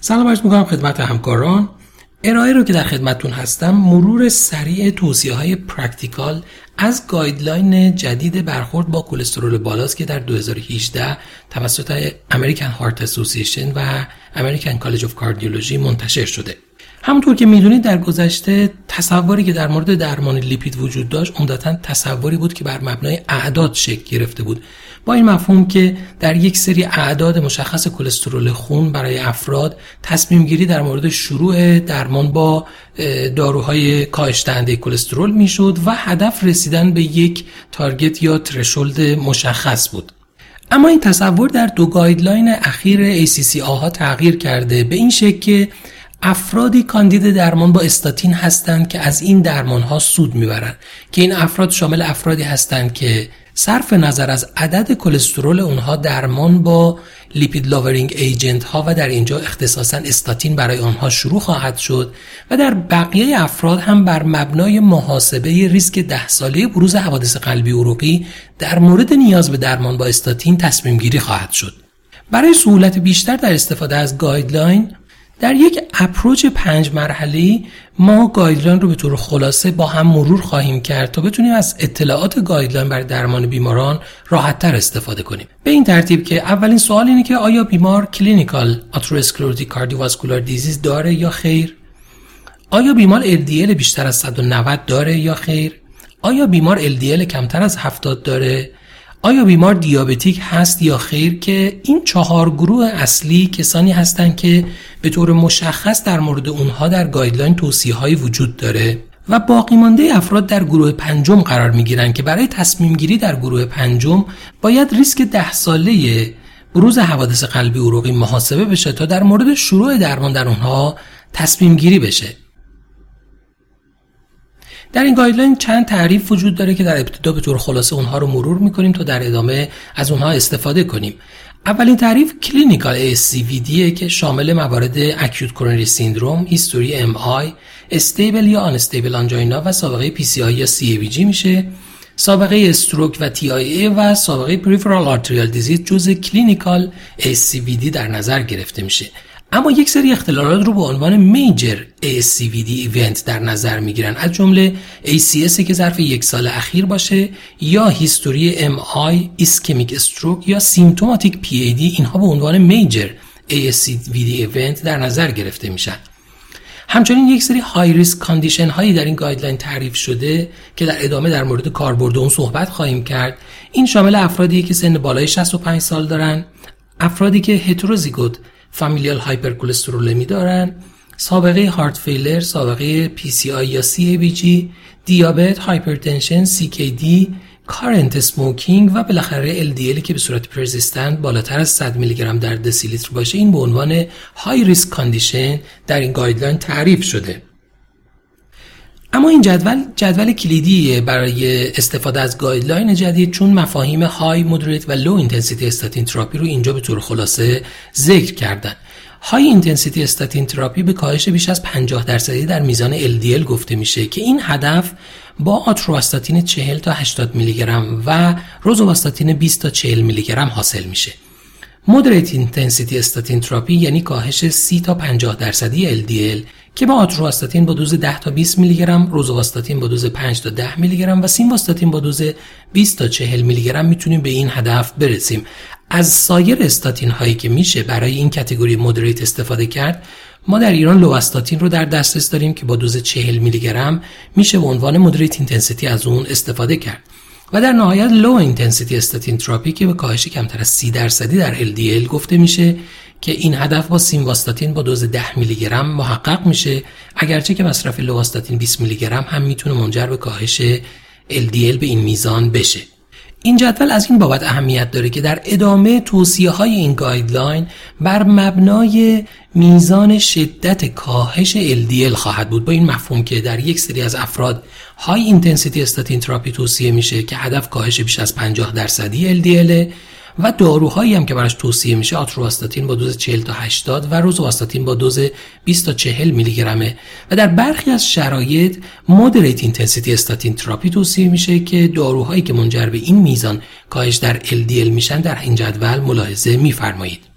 سلام عرض می‌کنم خدمت همکاران. ارائه رو که در خدمتتون هستم مرور سریع توصیه های practical از guideline جدید برخورد با کلسترول بالاست که در 2018 توسط American Heart Association و American College of Cardiology منتشر شده. همونطور که می‌دونید در گذشته تصوری که در مورد درمان لیپید وجود داشت عمدتا تصوری بود که بر مبنای اعداد شکل گرفته بود. با این مفهوم که در یک سری اعداد مشخص کلسترول خون برای افراد تصمیم گیری در مورد شروع درمان با داروهای کاهش دهنده کلسترول می‌شد و هدف رسیدن به یک target یا threshold مشخص بود. اما این تصور در دو guideline اخیر ACC AHA تغییر کرده به این شکل که افرادی کاندید درمان با استاتین هستند که از این درمان ها سود می‌برند که این افراد شامل افرادی هستند که صرف نظر از عدد کلسترول اونها درمان با lipid lowering agent ها و در اینجا اختصاصا استاتین برای آنها شروع خواهد شد و در بقیه افراد هم بر مبنای محاسبه ریسک ده ساله بروز حوادث قلبی عروقی در مورد نیاز به درمان با استاتین تصمیم گیری خواهد شد. برای سهولت بیشتر در استفاده از guideline در یک approach پنج مرحله ما guideline رو به طور خلاصه با هم مرور خواهیم کرد تا بتونیم از اطلاعات guideline برای درمان بیماران راحتتر استفاده کنیم. به این ترتیب که اولین سوال اینه که آیا بیمار clinical atherosclerotic cardiovascular disease داره یا خیر؟ آیا بیمار LDL بیشتر از 190 داره یا خیر؟ آیا بیمار LDL کمتر از 70 داره؟ آیا بیمار diabetic هست یا خیر که این چهار گروه اصلی کسانی هستند که به طور مشخص در مورد اونها در guideline توصیه های وجود داره و باقی مانده افراد در گروه پنجم قرار می گیرند که برای تصمیم گیری در گروه پنجم باید ریسک ده ساله بروز حوادث قلبی عروقی محاسبه بشه تا در مورد شروع درمان در اونها تصمیم گیری بشه. در این guideline چند تعریف وجود داره که در ابتدا به طور خلاصه اونها رو مرور می‌کنیم تا در ادامه از اونها استفاده کنیم اولین تعریف clinical ASCVD که شامل موارد acute coronary syndrome، history MI، stable یا unstable angina و سابقه PCI یا CABG میشه. سابقه stroke و TIA و سابقه peripheral arterial disease جزء clinical ASCVD در نظر گرفته میشه. اما یک سری اختلالات رو به عنوان major ASCVD event در نظر می‌گیرن. از جمله ACS که ظرف یک سال اخیر باشه یا history MI ischemic stroke یا symptomatic PAD اینها به عنوان major ASCVD event در نظر گرفته میشن. همچنین یک سری high risk condition هایی در این guideline تعریف شده که در ادامه در مورد کاربرد اون صحبت خواهیم کرد. این شامل افرادی که سن بالای 65 سال دارن افرادی که heterozygote familial hypercholesterolemia دارن سابقه heart failure سابقه PCI یا CABG دیابت hypertension CKD current smoking و بالاخره LDL که به صورت persistent بالاتر از 100 میلی گرم در دسیلیتر باشه. این به عنوان high risk condition در این guideline تعریف شده. اما این جدول جدول کلیدی برای استفاده از guideline جدید چون مفاهیم high moderate و low intensity statin therapy رو اینجا به طور خلاصه ذکر کردن. high intensity statin therapy به کاهش بیش از 50 درصدی در میزان LDL گفته میشه که این هدف با آتورواستاتین 40 تا 80 میلی گرم و روزوواستاتین 20 تا 40 میلی گرم حاصل میشه. moderate intensity statin therapy یعنی کاهش 30 تا 50 درصدی LDL که با آتورواستاتین با دوز 10 تا 20 میلی گرم، روزوواستاتین با دوز 5 تا 10 میلی گرم و سیمواستاتین با دوز 20 تا 40 میلی گرم می‌تونیم به این هدف برسیم. از سایر استاتین هایی که میشه برای این category moderate استفاده کرد ما در ایران لواستاتین رو در دسترس داریم که با دوز 40 میلی گرم میشه به عنوان moderate intensity از اون استفاده کرد. و در نهایت low intensity statin therapy که به کاهش کمتر از 30 درصدی در LDL گفته میشه که این هدف با سیمواستاتین با دوز 10 میلی گرم محقق میشه. اگرچه که مصرف لواستاتین 20 میلی گرم هم می‌تونه منجر به کاهش LDL به این میزان بشه. این جدول از این بابت اهمیت داره که در ادامه توصیه های این guideline بر مبنای میزان شدت کاهش LDL خواهد بود. با این مفهوم که در یک سری از افراد high intensity statin therapy توصیه میشه که هدف کاهش بیش از 50 درصدی LDL و داروهایی هم که براش توصیه میشه آتورواستاتین با دوز 40 تا 80 و روزواستاتین با دوز 20 تا 40 میلی گرمه و در برخی از شرایط moderate intensity statin therapy توصیه میشه که داروهایی که منجر به این میزان کاهش در LDL میشن در این جدول ملاحظه میفرمایید.